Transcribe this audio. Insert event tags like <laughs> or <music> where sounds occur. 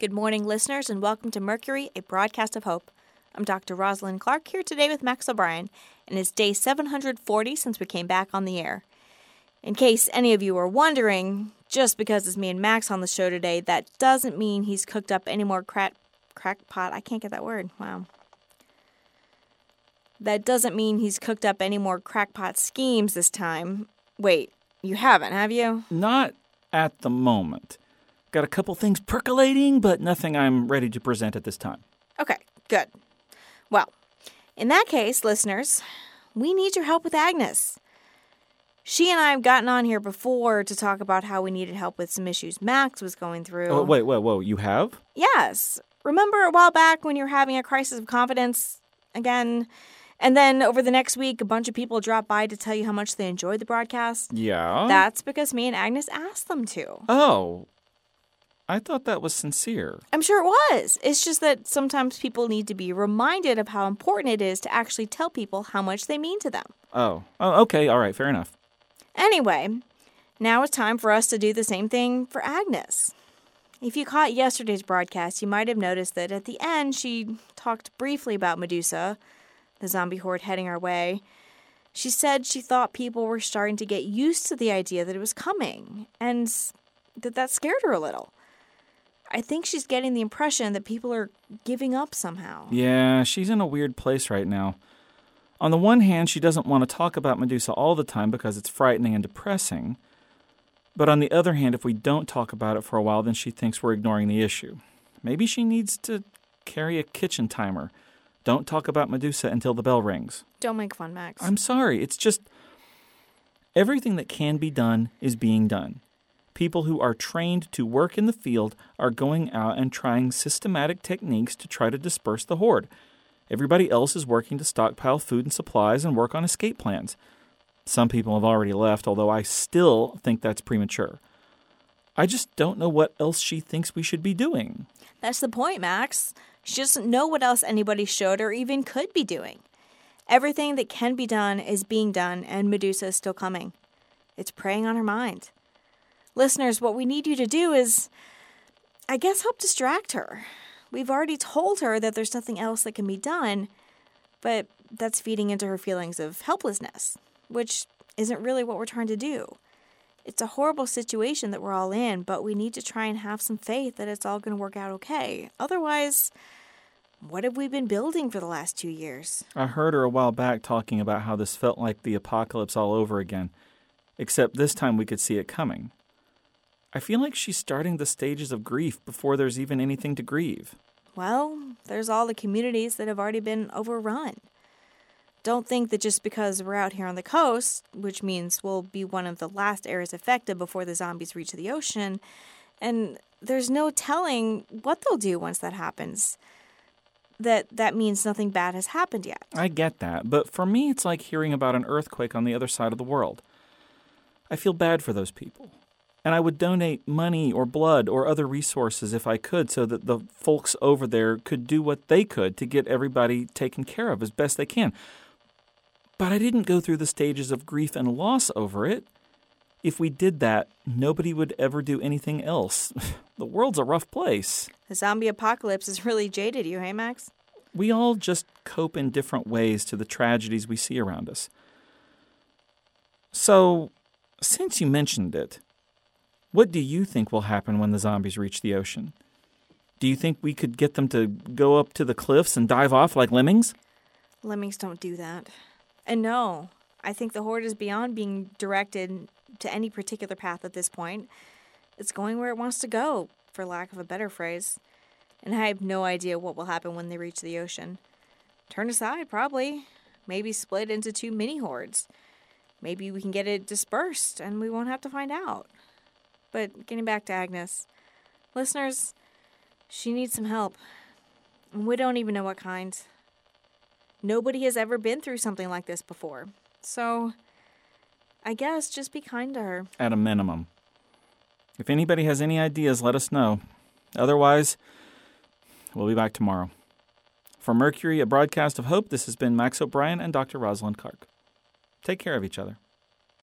Good morning, listeners, and welcome to Mercury, a broadcast of hope. I'm Dr. Rosalind Clark here today with Max O'Brien, and it's day 740 since we came back on the air. In case any of you are wondering, just because it's me and Max on the show today, that doesn't mean he's cooked up any more crack crackpot. I can't get that word. Wow. That doesn't mean he's cooked up any more crackpot schemes this time. Wait, you haven't, have you? Not at the moment. Got a couple things percolating, but nothing I'm ready to present at this time. Okay, good. Well, in that case, listeners, we need your help with Agnes. She and I have gotten on here before to talk about how we needed help with some issues Max was going through. Oh, wait, wait, whoa, you have? Yes. Remember a while back when you were having a crisis of confidence again? And then over the next week, a bunch of people dropped by to tell you how much they enjoyed the broadcast? Yeah. That's because me and Agnes asked them to. Oh. I thought that was sincere. I'm sure it was. It's just that sometimes people need to be reminded of how important it is to actually tell people how much they mean to them. Oh. Oh, okay, all right, fair enough. Anyway, now it's time for us to do the same thing for Agnes. If you caught yesterday's broadcast, you might have noticed that at the end she talked briefly about Medusa, the zombie horde heading our way. She said she thought people were starting to get used to the idea that it was coming, and that that scared her a little. I think she's getting the impression that people are giving up somehow. Yeah, she's in a weird place right now. On the one hand, she doesn't want to talk about Medusa all the time because it's frightening and depressing. But on the other hand, if we don't talk about it for a while, then she thinks we're ignoring the issue. Maybe she needs to carry a kitchen timer. Don't talk about Medusa until the bell rings. Don't make fun, Max. I'm sorry. It's just everything that can be done is being done. People who are trained to work in the field are going out and trying systematic techniques to try to disperse the horde. Everybody else is working to stockpile food and supplies and work on escape plans. Some people have already left, although I still think that's premature. I just don't know what else she thinks we should be doing. That's the point, Max. She doesn't know what else anybody should or even could be doing. Everything that can be done is being done, and Medusa is still coming. It's preying on her mind. Listeners, what we need you to do is, I guess, help distract her. We've already told her that there's nothing else that can be done, but that's feeding into her feelings of helplessness, which isn't really what we're trying to do. It's a horrible situation that we're all in, but we need to try and have some faith that it's all going to work out okay. Otherwise, what have we been building for the last two years? I heard her a while back talking about how this felt like the apocalypse all over again, except this time we could see it coming. I feel like she's starting the stages of grief before there's even anything to grieve. Well, there's all the communities that have already been overrun. Don't think that just because we're out here on the coast, which means we'll be one of the last areas affected before the zombies reach the ocean, and there's no telling what they'll do once that happens. That that means nothing bad has happened yet. I get that, but for me it's like hearing about an earthquake on the other side of the world. I feel bad for those people. And I would donate money or blood or other resources if I could so that the folks over there could do what they could to get everybody taken care of as best they can. But I didn't go through the stages of grief and loss over it. If we did that, nobody would ever do anything else. <laughs> the world's a rough place. The zombie apocalypse has really jaded you, hey, Max? We all just cope in different ways to the tragedies we see around us. So, since you mentioned it, what do you think will happen when the zombies reach the ocean? Do you think we could get them to go up to the cliffs and dive off like lemmings? Lemmings don't do that. And no, I think the horde is beyond being directed to any particular path at this point. It's going where it wants to go, for lack of a better phrase. And I have no idea what will happen when they reach the ocean. Turn aside, probably. Maybe split into two mini hordes. Maybe we can get it dispersed and we won't have to find out. But getting back to Agnes, listeners, she needs some help. And we don't even know what kind. Nobody has ever been through something like this before. So, I guess just be kind to her. At a minimum. If anybody has any ideas, let us know. Otherwise, we'll be back tomorrow. For Mercury, a broadcast of hope, this has been Max O'Brien and Dr. Rosalind Clark. Take care of each other.